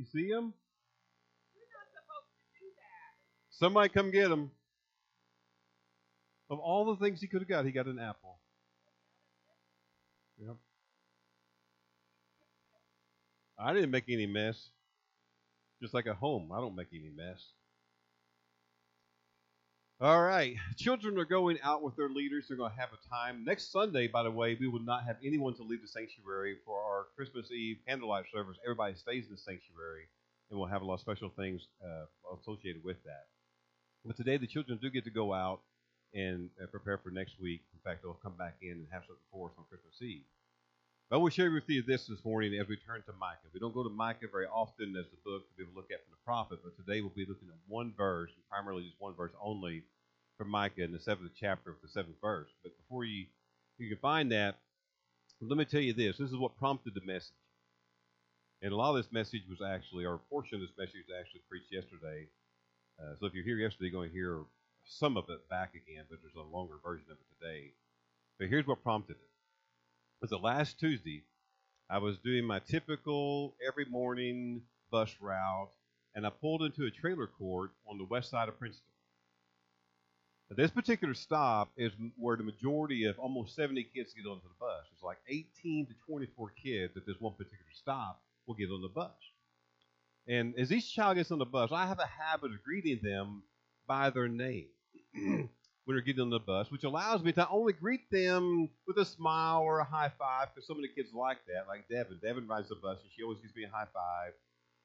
You see him? You're not supposed to do that. Somebody come get him. Of all the things he could have got, he got an apple. Yep. I didn't make any mess. Just like at home, I don't make any mess. All right. Children are going out with their leaders. They're going to have a time. Next Sunday, by the way, we will not have anyone to leave the sanctuary for our Christmas Eve candlelight service. Everybody stays in the sanctuary, and we'll have a lot of special things uh, associated with that. But today, the children do get to go out and uh, prepare for next week. In fact, they'll come back in and have something for us on Christmas Eve. I will share with you this this morning as we turn to Micah. We don't go to Micah very often as the book to be able to look at from the prophet, but today we'll be looking at one verse, primarily just one verse only, from Micah in the seventh chapter of the seventh verse. But before you you can find that, let me tell you this. This is what prompted the message. And a lot of this message was actually, or a portion of this message was actually preached yesterday. Uh, so if you're here yesterday, you're going to hear some of it back again, but there's a longer version of it today. But here's what prompted it was the last Tuesday. I was doing my typical every morning bus route, and I pulled into a trailer court on the west side of Princeton. But this particular stop is where the majority of almost 70 kids get onto the bus. It's like 18 to 24 kids at this one particular stop will get on the bus. And as each child gets on the bus, I have a habit of greeting them by their name. when they're getting on the bus, which allows me to only greet them with a smile or a high five, because so many kids like that, like Devin. Devin rides the bus, and she always gives me a high five.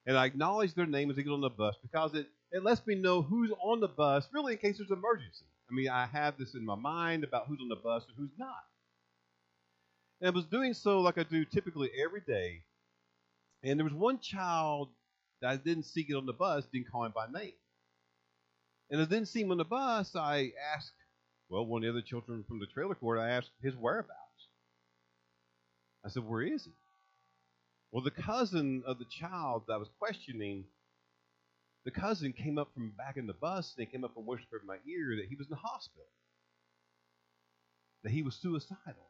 And I acknowledge their name as they get on the bus because it, it lets me know who's on the bus, really in case there's an emergency. I mean, I have this in my mind about who's on the bus and who's not. And I was doing so like I do typically every day. And there was one child that I didn't see get on the bus, didn't call him by name. And I didn't see him on the bus, I asked, well, one of the other children from the trailer court, I asked his whereabouts. I said, where is he? Well, the cousin of the child that I was questioning, the cousin came up from back in the bus and he came up and whispered in my ear that he was in the hospital, that he was suicidal.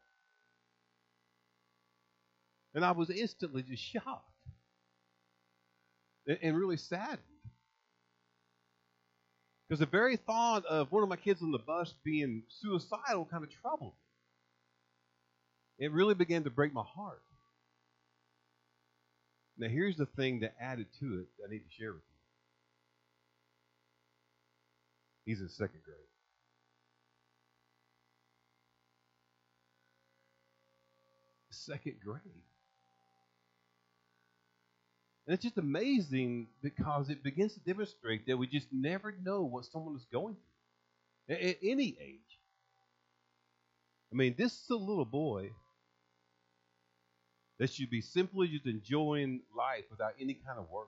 And I was instantly just shocked and really saddened. Because the very thought of one of my kids on the bus being suicidal kind of troubled me. It really began to break my heart. Now, here's the thing that added to it that I need to share with you. He's in second grade. Second grade. And it's just amazing because it begins to demonstrate that we just never know what someone is going through at, any age. I mean, this is a little boy that should be simply just enjoying life without any kind of worry.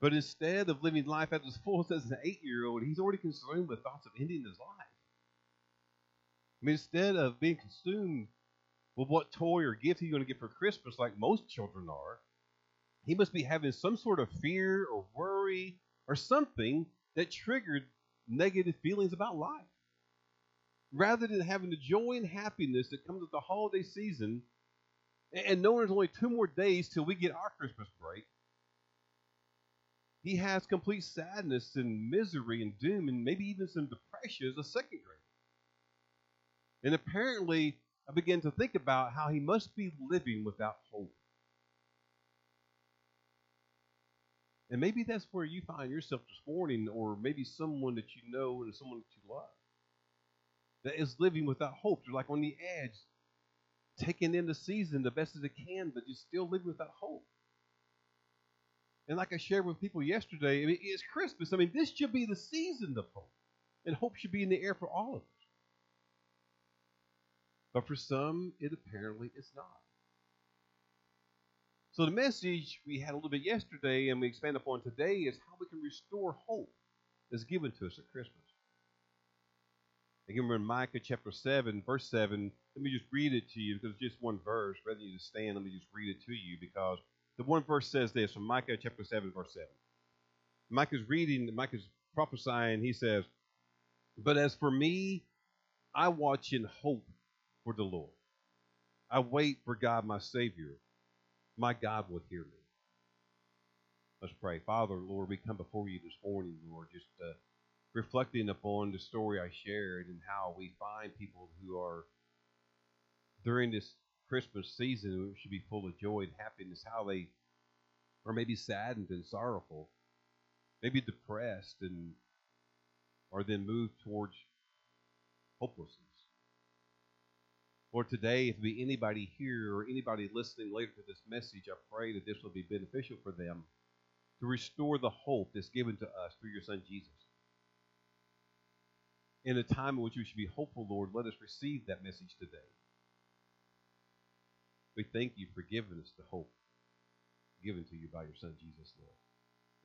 But instead of living life at its fullest as an eight year old, he's already consumed with thoughts of ending his life. I mean, instead of being consumed with what toy or gift he's going to get for Christmas, like most children are, he must be having some sort of fear or worry or something that triggered negative feelings about life. Rather than having the joy and happiness that comes with the holiday season, and knowing there's only two more days till we get our Christmas break, he has complete sadness and misery and doom and maybe even some depression as a second grader. And apparently, I began to think about how he must be living without hope. And maybe that's where you find yourself this morning, or maybe someone that you know and someone that you love that is living without hope. You're like on the edge, taking in the season the best as they can, but you're still living without hope. And like I shared with people yesterday, I mean, it's Christmas. I mean, this should be the season of hope. And hope should be in the air for all of us. But for some, it apparently is not. So the message we had a little bit yesterday and we expand upon today is how we can restore hope that's given to us at Christmas. Again, we're in Micah chapter 7, verse 7. Let me just read it to you because it's just one verse. Rather than you to stand, let me just read it to you because the one verse says this from Micah chapter 7, verse 7. Micah's reading, Micah's prophesying, he says, But as for me, I watch in hope for the Lord. I wait for God my Savior my God will hear me. Let's pray. Father, Lord, we come before you this morning, Lord, just uh, reflecting upon the story I shared and how we find people who are, during this Christmas season, should be full of joy and happiness, how they are maybe saddened and sorrowful, maybe depressed, and are then moved towards hopelessness. Lord, today, if there be anybody here or anybody listening later to this message, I pray that this will be beneficial for them to restore the hope that's given to us through your Son Jesus. In a time in which we should be hopeful, Lord, let us receive that message today. We thank you for giving us the hope given to you by your Son Jesus, Lord.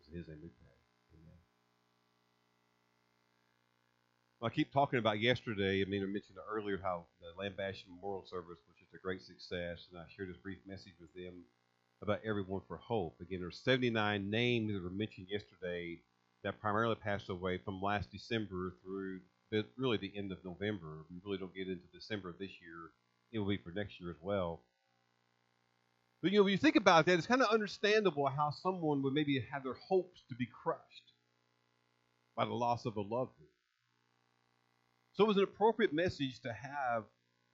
In his name we pray. Amen. Well, I keep talking about yesterday. I mean, I mentioned earlier how the Lambashing Memorial Service was just a great success, and I shared this brief message with them about everyone for hope. Again, there's 79 names that were mentioned yesterday that primarily passed away from last December through really the end of November. We really don't get into December of this year. It will be for next year as well. But you know, when you think about that, it's kind of understandable how someone would maybe have their hopes to be crushed by the loss of a loved one. So it was an appropriate message to have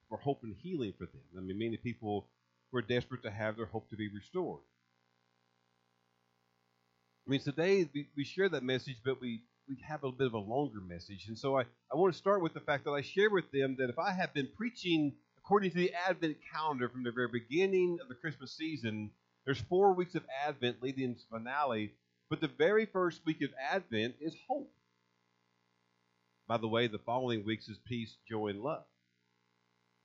for hope and healing for them. I mean, many people were desperate to have their hope to be restored. I mean, today we, we share that message, but we, we have a bit of a longer message. And so I, I want to start with the fact that I share with them that if I have been preaching according to the Advent calendar from the very beginning of the Christmas season, there's four weeks of Advent leading to finale, but the very first week of Advent is hope. By the way, the following weeks is peace, joy, and love.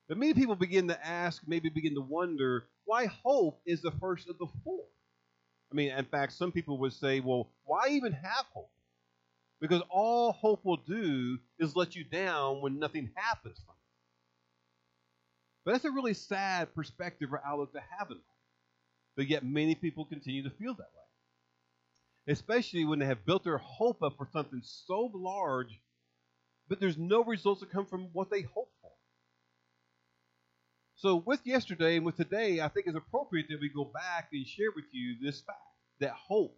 But many people begin to ask, maybe begin to wonder, why hope is the first of the four? I mean, in fact, some people would say, well, why even have hope? Because all hope will do is let you down when nothing happens from it. But that's a really sad perspective or outlook to have in life. But yet, many people continue to feel that way. Especially when they have built their hope up for something so large, but there's no results that come from what they hope for. So, with yesterday and with today, I think it's appropriate that we go back and share with you this fact that hope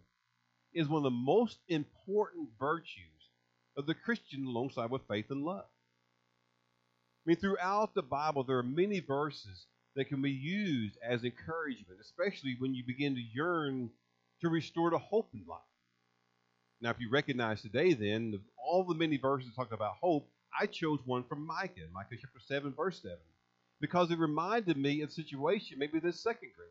is one of the most important virtues of the Christian alongside with faith and love. I mean, throughout the Bible, there are many verses that can be used as encouragement, especially when you begin to yearn to restore the hope in life. Now, if you recognize today, then, all the many verses talk about hope, I chose one from Micah, Micah chapter 7, verse 7 because it reminded me of situation, maybe this second grade,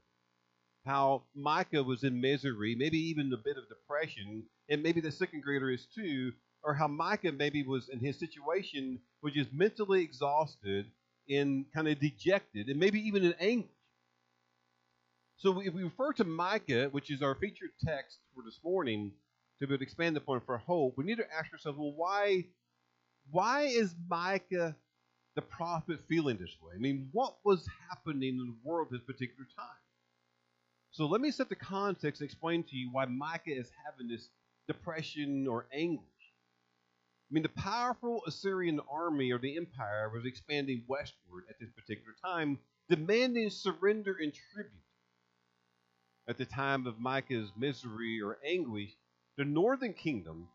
how Micah was in misery, maybe even a bit of depression, and maybe the second grader is too, or how Micah maybe was in his situation, which is mentally exhausted and kind of dejected, and maybe even in anguish. So if we refer to Micah, which is our featured text for this morning, to be able to expand upon for hope, we need to ask ourselves, well, why, why is Micah the prophet feeling this way? I mean, what was happening in the world at this particular time? So let me set the context and explain to you why Micah is having this depression or anguish. I mean, the powerful Assyrian army or the empire was expanding westward at this particular time, demanding surrender and tribute. At the time of Micah's misery or anguish, the northern kingdom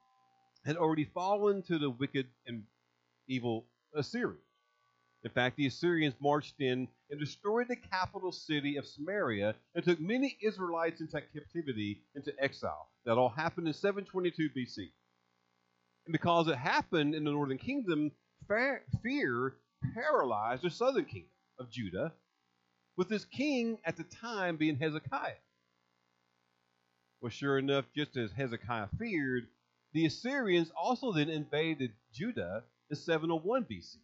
had already fallen to the wicked and evil Assyrians. In fact, the Assyrians marched in and destroyed the capital city of Samaria and took many Israelites into captivity into exile. That all happened in 722 BC. And because it happened in the northern kingdom, fear paralyzed the southern kingdom of Judah, with this king at the time being Hezekiah. Well, sure enough, just as Hezekiah feared, the Assyrians also then invaded Judah in 701 BC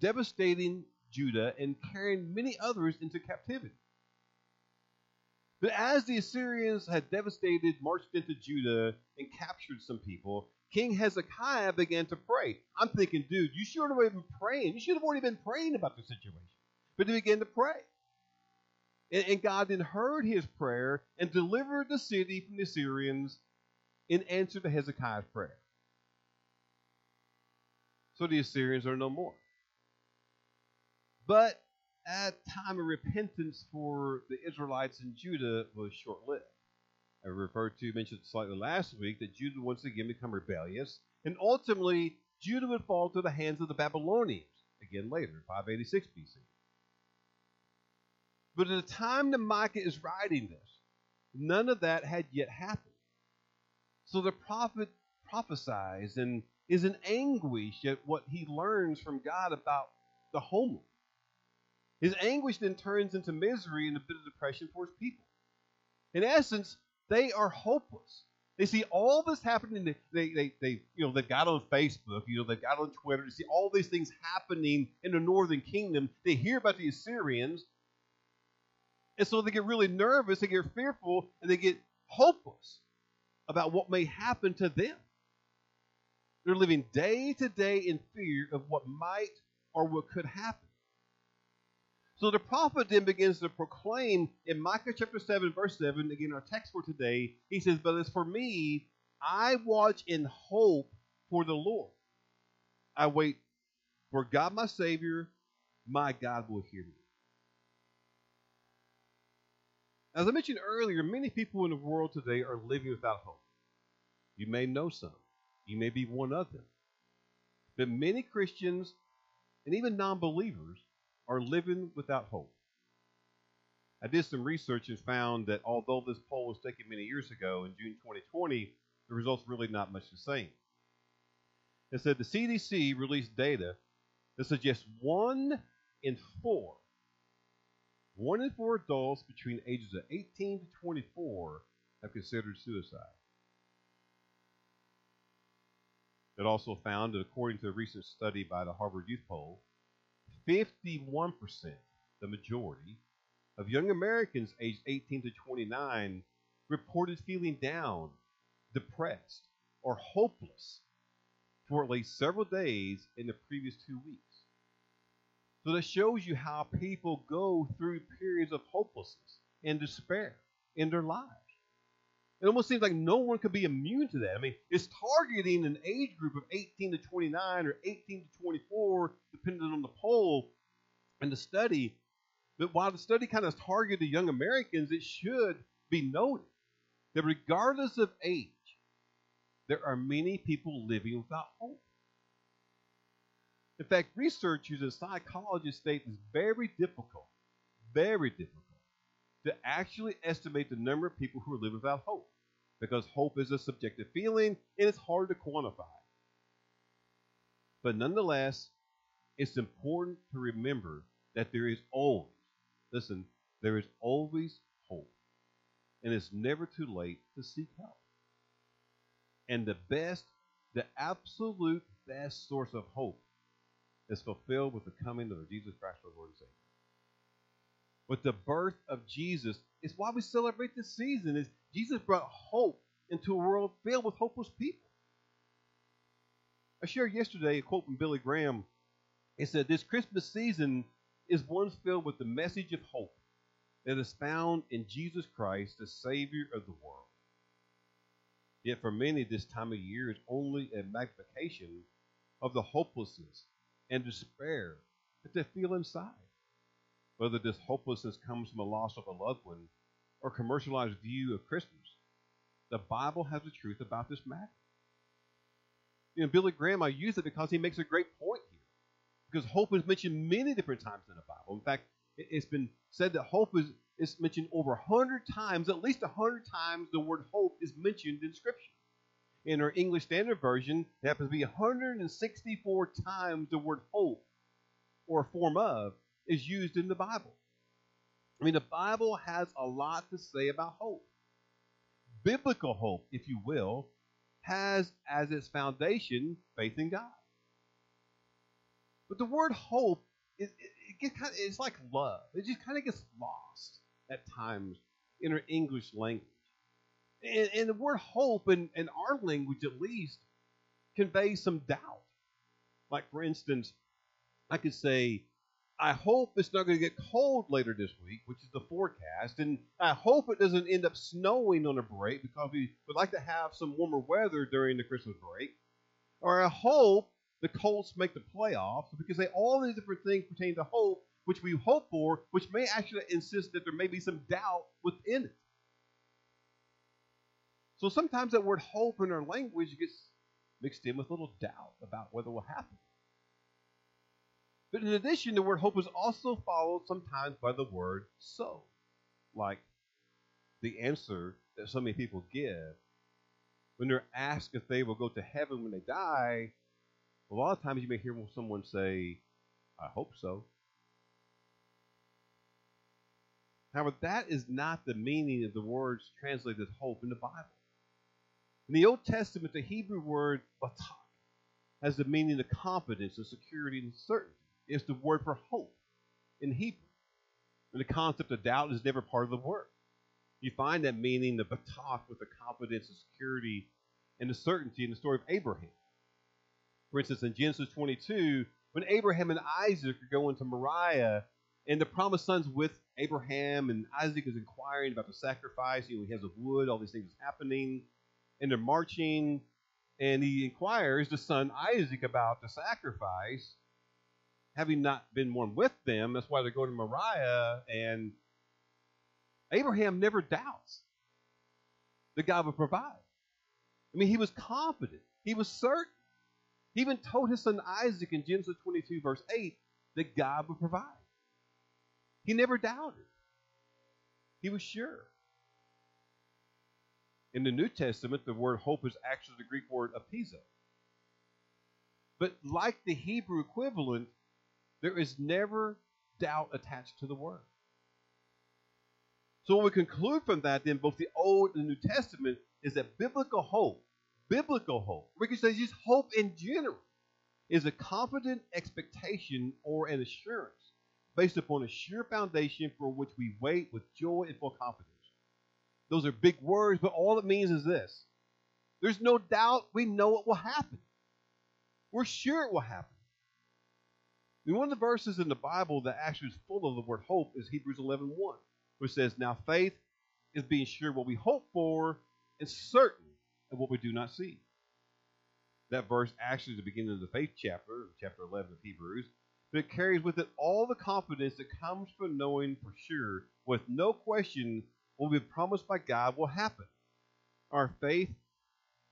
devastating Judah and carrying many others into captivity. But as the Assyrians had devastated, marched into Judah, and captured some people, King Hezekiah began to pray. I'm thinking, dude, you should have been praying. You should have already been praying about the situation. But he began to pray. And, God then heard his prayer and delivered the city from the Assyrians in answer to Hezekiah's prayer. So the Assyrians are no more. But a time of repentance for the Israelites in Judah was short lived. I referred to, mentioned slightly last week, that Judah once again become rebellious, and ultimately Judah would fall to the hands of the Babylonians, again later, 586 BC. But at the time that Micah is writing this, none of that had yet happened. So the prophet prophesies and is in anguish at what he learns from God about the homeland. His anguish then turns into misery and a bit of depression for his people. In essence, they are hopeless. They see all this happening. They, they, they, they, you know, they've got on Facebook, you know, they've got on Twitter to see all these things happening in the northern kingdom. They hear about the Assyrians, and so they get really nervous, they get fearful, and they get hopeless about what may happen to them. They're living day to day in fear of what might or what could happen. So the prophet then begins to proclaim in Micah chapter 7, verse 7, again, our text for today. He says, But as for me, I watch in hope for the Lord. I wait for God my Savior. My God will hear me. As I mentioned earlier, many people in the world today are living without hope. You may know some. You may be one of them. But many Christians and even non believers are living without hope. I did some research and found that although this poll was taken many years ago in June 2020, the results really not much the same. It said the CDC released data that suggests one in four, one in four adults between ages of 18 to 24 have considered suicide. It also found that according to a recent study by the Harvard Youth Poll, 51%, the majority, of young Americans aged 18 to 29 reported feeling down, depressed, or hopeless for at least several days in the previous two weeks. So that shows you how people go through periods of hopelessness and despair in their lives. It almost seems like no one could be immune to that. I mean, it's targeting an age group of 18 to 29 or 18 to 24, depending on the poll and the study. But while the study kind of targeted young Americans, it should be noted that regardless of age, there are many people living without hope. In fact, researchers and psychologists state it's very difficult, very difficult to actually estimate the number of people who are living without hope because hope is a subjective feeling and it's hard to quantify. But nonetheless, it's important to remember that there is always, listen, there is always hope. And it's never too late to seek help. And the best, the absolute best source of hope is fulfilled with the coming of Jesus Christ, our Lord and Savior with the birth of Jesus is why we celebrate this season. Is Jesus brought hope into a world filled with hopeless people. I shared yesterday a quote from Billy Graham. It said, This Christmas season is one filled with the message of hope that is found in Jesus Christ, the Savior of the world. Yet for many, this time of year is only a magnification of the hopelessness and despair that they feel inside whether this hopelessness comes from the loss of a loved one or commercialized view of Christmas. The Bible has the truth about this matter. You know, Billy Graham, I use it because he makes a great point here. Because hope is mentioned many different times in the Bible. In fact, it's been said that hope is, is mentioned over 100 times, at least 100 times the word hope is mentioned in Scripture. In our English Standard Version, it happens to be 164 times the word hope or form of is used in the Bible. I mean, the Bible has a lot to say about hope. Biblical hope, if you will, has as its foundation faith in God. But the word hope, it, it gets kind of, it's like love. It just kind of gets lost at times in our English language. And, and the word hope, in, in our language at least, conveys some doubt. Like, for instance, I could say, I hope it's not going to get cold later this week, which is the forecast. And I hope it doesn't end up snowing on a break because we would like to have some warmer weather during the Christmas break. Or I hope the Colts make the playoffs because they all these different things pertain to hope, which we hope for, which may actually insist that there may be some doubt within it. So sometimes that word hope in our language gets mixed in with a little doubt about whether it will happen. But in addition, the word hope is also followed sometimes by the word so, like the answer that so many people give when they're asked if they will go to heaven when they die. A lot of times you may hear someone say, I hope so. However, that is not the meaning of the words translated hope in the Bible. In the Old Testament, the Hebrew word batak has the meaning of confidence and security and certainty. It's the word for hope in Hebrew. And the concept of doubt is never part of the word. You find that meaning, the batak, with the confidence and security and the certainty in the story of Abraham. For instance, in Genesis 22, when Abraham and Isaac are going to Moriah, and the promised son's with Abraham, and Isaac is inquiring about the sacrifice. You know, he has a wood, all these things happening, and they're marching, and he inquires the son Isaac about the sacrifice, having not been one with them. That's why they're going to Moriah, and Abraham never doubts that God will provide. I mean, he was confident. He was certain. He even told his son Isaac in Genesis 22, verse 8, that God would provide. He never doubted. He was sure. In the New Testament, the word hope is actually the Greek word apizo. But like the Hebrew equivalent, there is never doubt attached to the word. So, what we conclude from that, then, both the Old and the New Testament, is that biblical hope biblical hope, we can say just hope in general, is a confident expectation or an assurance based upon a sure foundation for which we wait with joy and full confidence. Those are big words, but all it means is this there's no doubt we know it will happen. We're sure it will happen. And one of the verses in the Bible that actually is full of the word hope is Hebrews 11.1, which says, Now faith is being sure what we hope for and certain and what we do not see. That verse actually is the beginning of the faith chapter, chapter 11 of Hebrews, but it carries with it all the confidence that comes from knowing for sure, with no question, what we've promised by God will happen. Our faith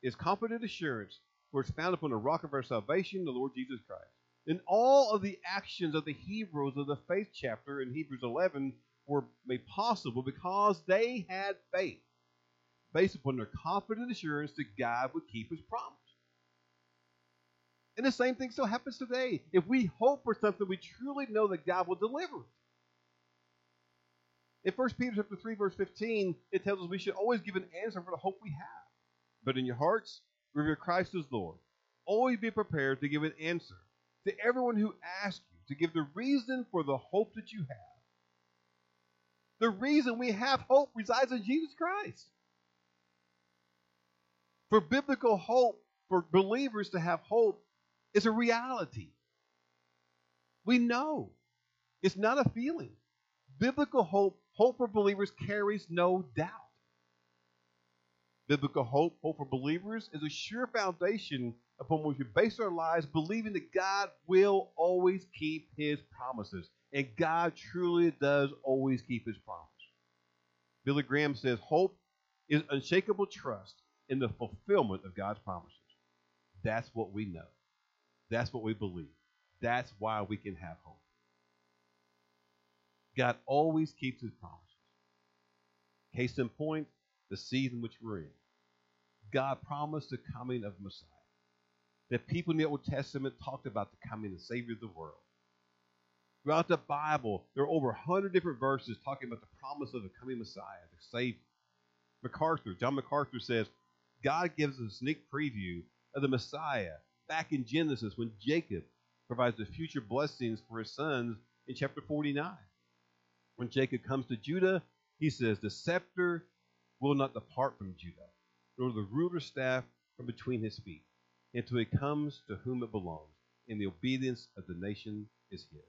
is confident assurance, for it's founded upon the rock of our salvation, the Lord Jesus Christ. And all of the actions of the Hebrews of the faith chapter in Hebrews 11 were made possible because they had faith based upon their confident assurance that God would keep his promise. And the same thing still happens today. If we hope for something, we truly know that God will deliver. In 1 Peter chapter 3, verse 15, it tells us we should always give an answer for the hope we have. But in your hearts, revere Christ as Lord. Always be prepared to give an answer to everyone who asks you to give the reason for the hope that you have. The reason we have hope resides in Jesus Christ. For biblical hope, for believers to have hope, is a reality. We know. It's not a feeling. Biblical hope, hope for believers carries no doubt. Biblical hope, hope for believers, is a sure foundation upon which we base our lives, believing that God will always keep his promises. And God truly does always keep his promise. Billy Graham says, Hope is unshakable trust in the fulfillment of God's promises. That's what we know. That's what we believe. That's why we can have hope. God always keeps his promises. Case in point, the season which we're in. God promised the coming of Messiah. That people in the Old Testament talked about the coming of the Savior of the world. Throughout the Bible, there are over 100 different verses talking about the promise of the coming Messiah, the Savior. MacArthur, John MacArthur says, God gives us a sneak preview of the Messiah back in Genesis when Jacob provides the future blessings for his sons in chapter 49. When Jacob comes to Judah, he says, The scepter will not depart from Judah, nor the ruler's staff from between his feet, until it comes to whom it belongs, and the obedience of the nation is his.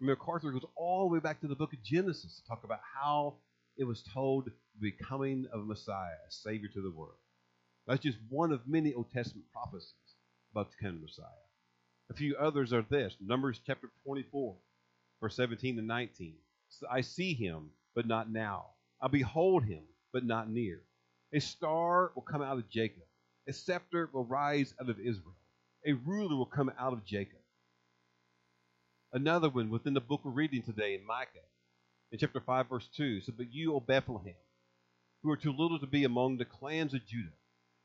MacArthur goes all the way back to the book of Genesis to talk about how it was told the coming of a Messiah, a Savior to the world. That's just one of many Old Testament prophecies about the coming Messiah. A few others are this Numbers chapter 24, verse 17 to 19. I see him, but not now. I behold him, but not near. A star will come out of Jacob. A scepter will rise out of Israel. A ruler will come out of Jacob. Another one within the book we're reading today in Micah, in chapter 5, verse 2, said, But you, O Bethlehem, who are too little to be among the clans of Judah,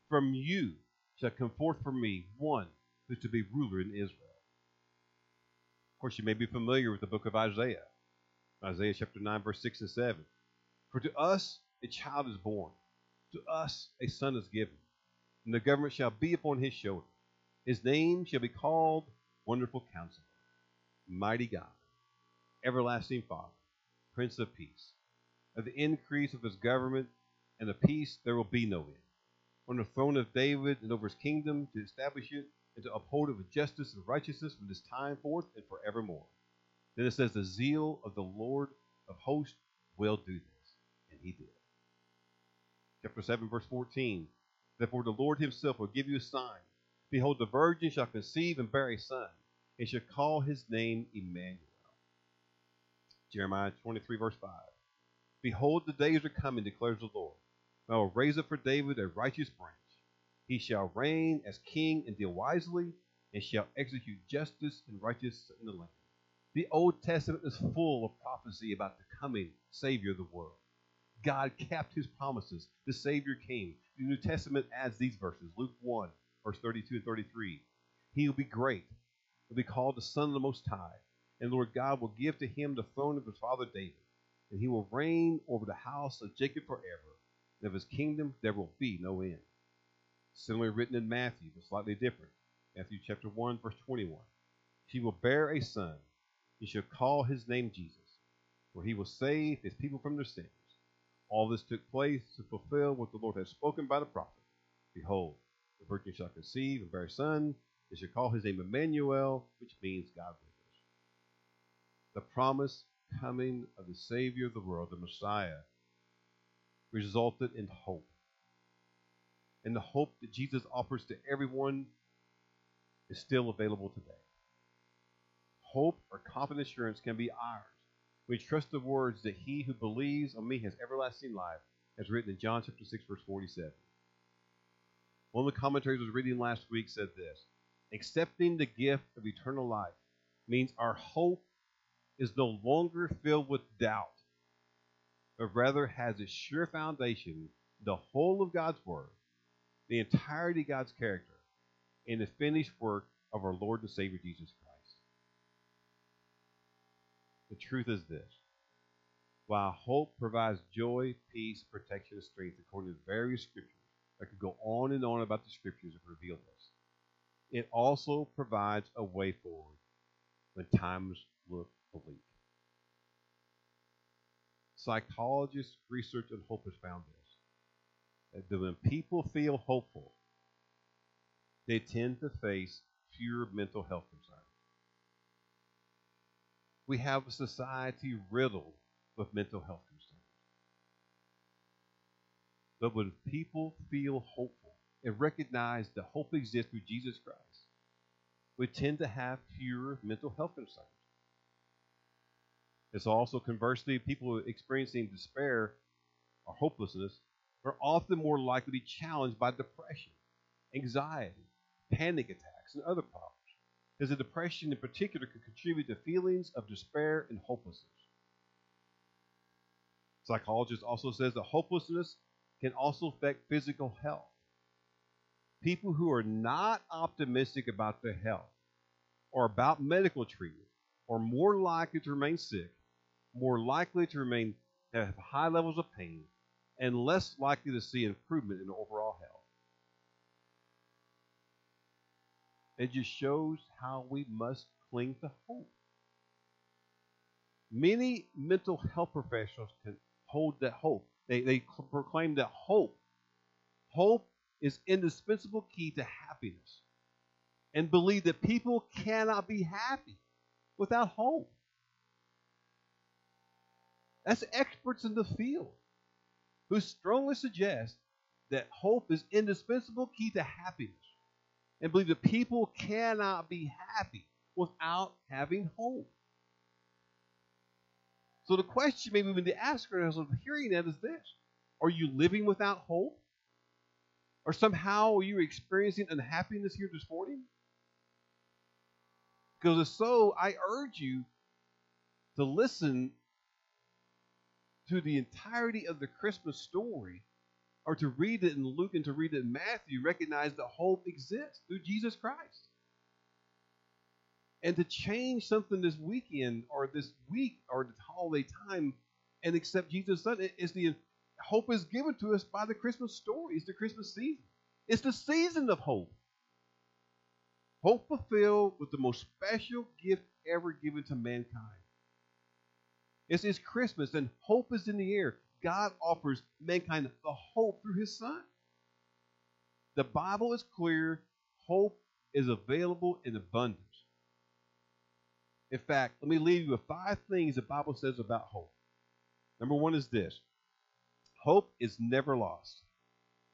from you shall come forth for me one who is to be ruler in Israel. Of course, you may be familiar with the book of Isaiah. Isaiah chapter 9, verse 6 and 7. For to us a child is born, to us a son is given, and the government shall be upon his shoulder. His name shall be called Wonderful Counselor, Mighty God, Everlasting Father, Prince of Peace. Of the increase of his government and the peace there will be no end. On the throne of David and over his kingdom to establish it and to uphold it with justice and righteousness from this time forth and forevermore. Then it says, The zeal of the Lord of hosts will do this. And he did. Chapter 7, verse 14. Therefore the Lord himself will give you a sign. Behold, the virgin shall conceive and bear a son, and shall call his name Emmanuel. Jeremiah 23, verse 5. Behold, the days are coming, declares the Lord. I will raise up for David a righteous branch. He shall reign as king and deal wisely, and shall execute justice and righteousness in the land. The Old Testament is full of prophecy about the coming Savior of the world. God kept his promises. The Savior came. The New Testament adds these verses Luke 1, verse 32 and 33. He will be great, he will be called the Son of the Most High, and Lord God will give to him the throne of his father David, and he will reign over the house of Jacob forever, and of his kingdom there will be no end. Similarly written in Matthew, but slightly different. Matthew chapter 1, verse 21. She will bear a son. He shall call his name Jesus, for he will save his people from their sins. All this took place to fulfill what the Lord had spoken by the prophet. Behold, the virgin shall conceive and bear a son. They shall call his name Emmanuel, which means God with us. The promised coming of the Savior of the world, the Messiah, resulted in hope. And the hope that Jesus offers to everyone is still available today. Hope or confident assurance can be ours we trust the words that he who believes on me has everlasting life, as written in John chapter 6, verse 47. One of the commentaries I was reading last week said this Accepting the gift of eternal life means our hope is no longer filled with doubt, but rather has a sure foundation, the whole of God's Word, the entirety of God's character, in the finished work of our Lord and Savior Jesus Christ. The truth is this. While hope provides joy, peace, protection, and strength according to various scriptures, I could go on and on about the scriptures that reveal this. It also provides a way forward when times look bleak. Psychologists, research, and hope has found this that when people feel hopeful, they tend to face fewer mental health concerns we have a society riddled with mental health concerns. But when people feel hopeful and recognize that hope exists through Jesus Christ, we tend to have fewer mental health concerns. It's also conversely, people experiencing despair or hopelessness are often more likely to be challenged by depression, anxiety, panic attacks, and other problems is that depression in particular can contribute to feelings of despair and hopelessness. Psychologist also says that hopelessness can also affect physical health. People who are not optimistic about their health or about medical treatment are more likely to remain sick, more likely to remain have high levels of pain, and less likely to see improvement in overall health. It just shows how we must cling to hope. Many mental health professionals can hold that hope. They, they proclaim that hope, hope is indispensable key to happiness, and believe that people cannot be happy without hope. That's experts in the field who strongly suggest that hope is indispensable key to happiness and believe that people cannot be happy without having hope. So the question maybe we need to ask ourselves of hearing that is this Are you living without hope? Or somehow are you experiencing unhappiness here this morning? Because if so, I urge you to listen to the entirety of the Christmas story or to read it in Luke and to read it in Matthew, recognize that hope exists through Jesus Christ. And to change something this weekend or this week or the holiday time and accept Jesus' Son is the hope is given to us by the Christmas story. It's the Christmas season. It's the season of hope. Hope fulfilled with the most special gift ever given to mankind. It's, it's Christmas and hope is in the air. God offers mankind the hope through his Son. The Bible is clear. Hope is available in abundance. In fact, let me leave you with five things the Bible says about hope. Number one is this hope is never lost.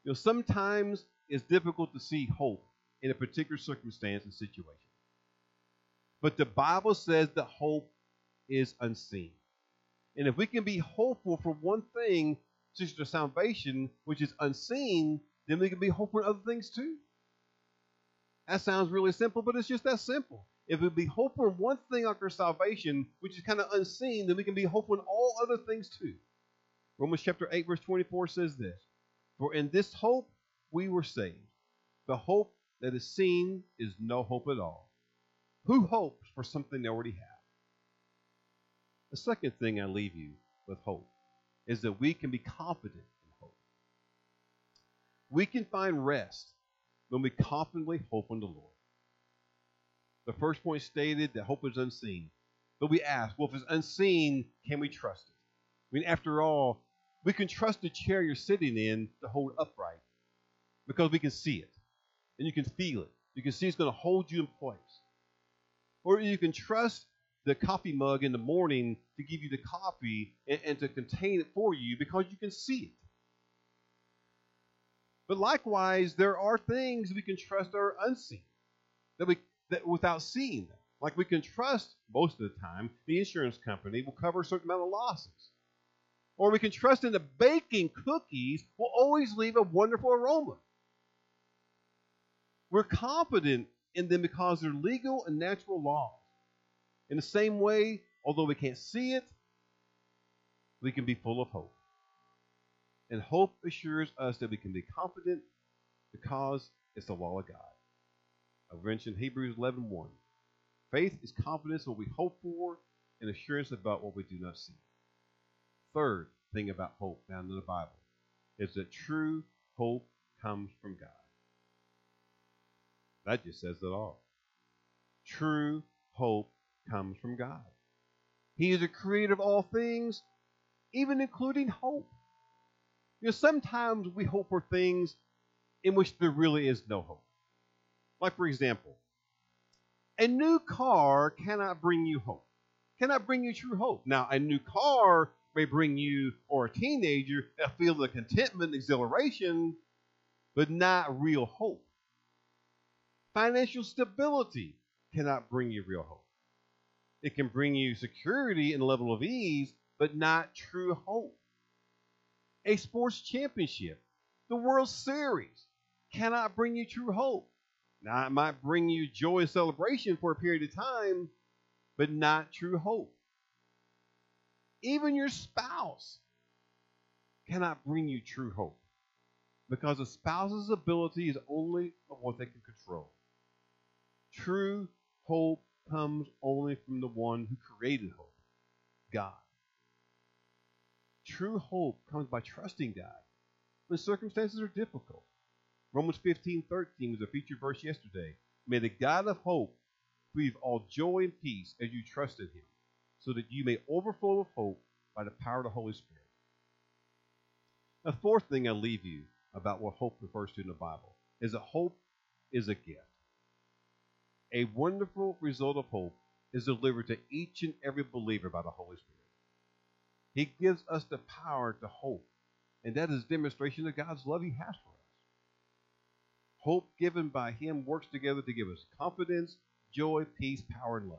You know, sometimes it's difficult to see hope in a particular circumstance and situation. But the Bible says that hope is unseen. And if we can be hopeful for one thing, such as salvation, which is unseen, then we can be hopeful for other things too. That sounds really simple, but it's just that simple. If we be hopeful in one thing like our salvation, which is kind of unseen, then we can be hopeful in all other things too. Romans chapter 8, verse 24 says this For in this hope we were saved. The hope that is seen is no hope at all. Who hopes for something they already have? The second thing I leave you with hope is that we can be confident in hope. We can find rest when we confidently hope on the Lord. The first point stated that hope is unseen. But we ask, well, if it's unseen, can we trust it? I mean, after all, we can trust the chair you're sitting in to hold upright because we can see it and you can feel it. You can see it's going to hold you in place. Or you can trust the coffee mug in the morning to give you the coffee and, and to contain it for you because you can see it. But likewise, there are things we can trust are unseen that we that without seeing them. Like we can trust most of the time the insurance company will cover a certain amount of losses. Or we can trust in the baking cookies will always leave a wonderful aroma. We're confident in them because they're legal and natural laws. In the same way, although we can't see it, we can be full of hope. And hope assures us that we can be confident because it's the law of God. I mentioned Hebrews 11.1. Faith is confidence in what we hope for and assurance about what we do not see. Third thing about hope found in the Bible is that true hope comes from God. That just says it all. True hope comes from God. He is the creator of all things, even including hope. You know, sometimes we hope for things in which there really is no hope. Like, for example, a new car cannot bring you hope, cannot bring you true hope. Now, a new car may bring you, or a teenager, a feeling of contentment, exhilaration, but not real hope. Financial stability cannot bring you real hope. It can bring you security and a level of ease, but not true hope. A sports championship, the World Series, cannot bring you true hope. Now, it might bring you joy and celebration for a period of time, but not true hope. Even your spouse cannot bring you true hope because a spouse's ability is only of what they can control. True hope comes only from the one who created hope, God. True hope comes by trusting God when circumstances are difficult. Romans 15 13 was a featured verse yesterday. May the God of hope breathe all joy and peace as you trust in him, so that you may overflow with hope by the power of the Holy Spirit. The fourth thing I leave you about what hope refers to in the Bible is that hope is a gift. A wonderful result of hope is delivered to each and every believer by the Holy Spirit. He gives us the power to hope, and that is demonstration of God's love He has for us. Hope given by Him works together to give us confidence, joy, peace, power, and love.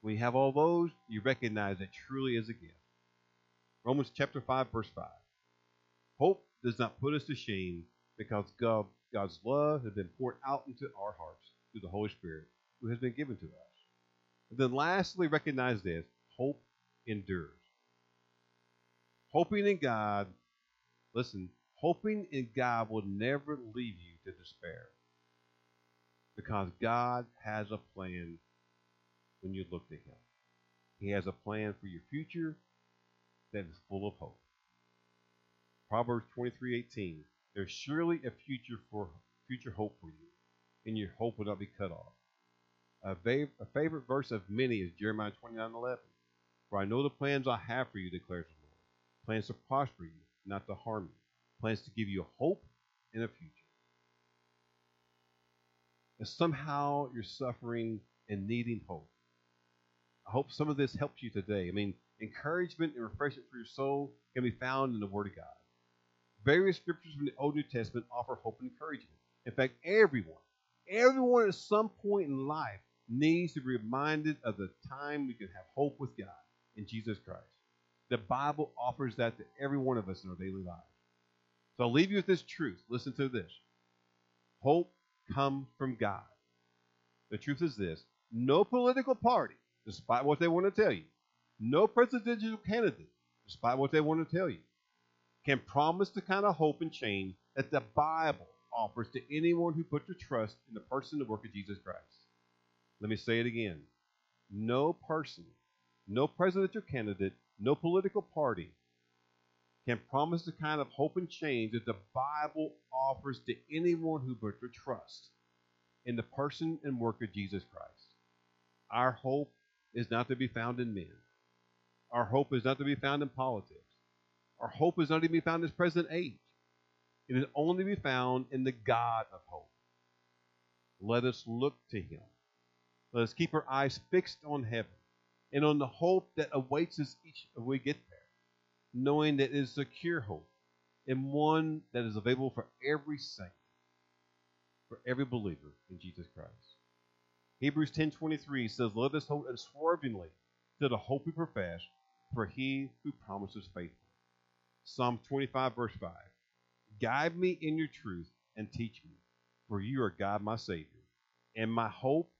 When you have all those, you recognize it truly is a gift. Romans chapter 5, verse 5. Hope does not put us to shame because God, God's love has been poured out into our hearts through the Holy Spirit who has been given to us. And then lastly, recognize this hope endures. Hoping in God, listen, hoping in God will never leave you to despair because God has a plan when you look to Him. He has a plan for your future that is full of hope. Proverbs 23:18 There's surely a future for future hope for you, and your hope will not be cut off. A, a favorite verse of many is Jeremiah 29:11. For I know the plans I have for you, declares the Lord. Plans to prosper you, not to harm you. Plans to give you hope and a future. If somehow you're suffering and needing hope, I hope some of this helps you today. I mean, encouragement and refreshment for your soul can be found in the Word of God. Various scriptures from the Old New Testament offer hope and encouragement. In fact, everyone, everyone at some point in life needs to be reminded of the time we can have hope with God in Jesus Christ. The Bible offers that to every one of us in our daily lives. So I'll leave you with this truth. Listen to this. Hope comes from God. The truth is this no political party, despite what they want to tell you, no presidential candidate, despite what they want to tell you, can promise the kind of hope and change that the Bible offers to anyone who puts their trust in the person and work of Jesus Christ. Let me say it again. No person, no presidential candidate, no political party can promise the kind of hope and change that the Bible offers to anyone who puts their trust in the person and work of Jesus Christ. Our hope is not to be found in men. Our hope is not to be found in politics. Our hope is not to be found in this present age. It is only to be found in the God of hope. Let us look to him. Let us keep our eyes fixed on heaven and on the hope that awaits us each when we get there, knowing that it is a secure hope and one that is available for every saint, for every believer in Jesus Christ. Hebrews 10:23 says, "Let us hold unswervingly to the hope we profess, for he who promises faithful." Psalm 25 verse 5. Guide me in your truth and teach me, for you are God my Savior, and my hope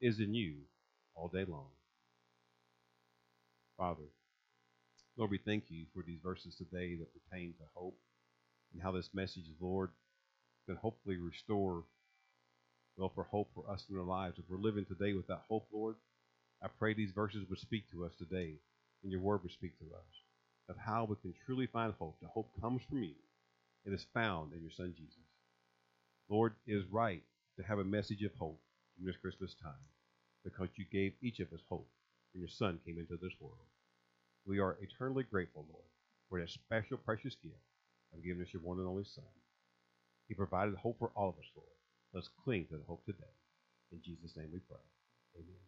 is in you all day long. Father, Lord, we thank you for these verses today that pertain to hope and how this message, Lord, can hopefully restore, well, for hope for us in our lives. If we're living today without hope, Lord, I pray these verses would speak to us today and your word would speak to us of how we can truly find hope. The hope comes from you. It is found in your Son Jesus. Lord, it is right to have a message of hope in this Christmas time because you gave each of us hope when your Son came into this world. We are eternally grateful, Lord, for that special, precious gift of giving us your one and only Son. He provided hope for all of us, Lord. Let's cling to the hope today. In Jesus' name we pray. Amen.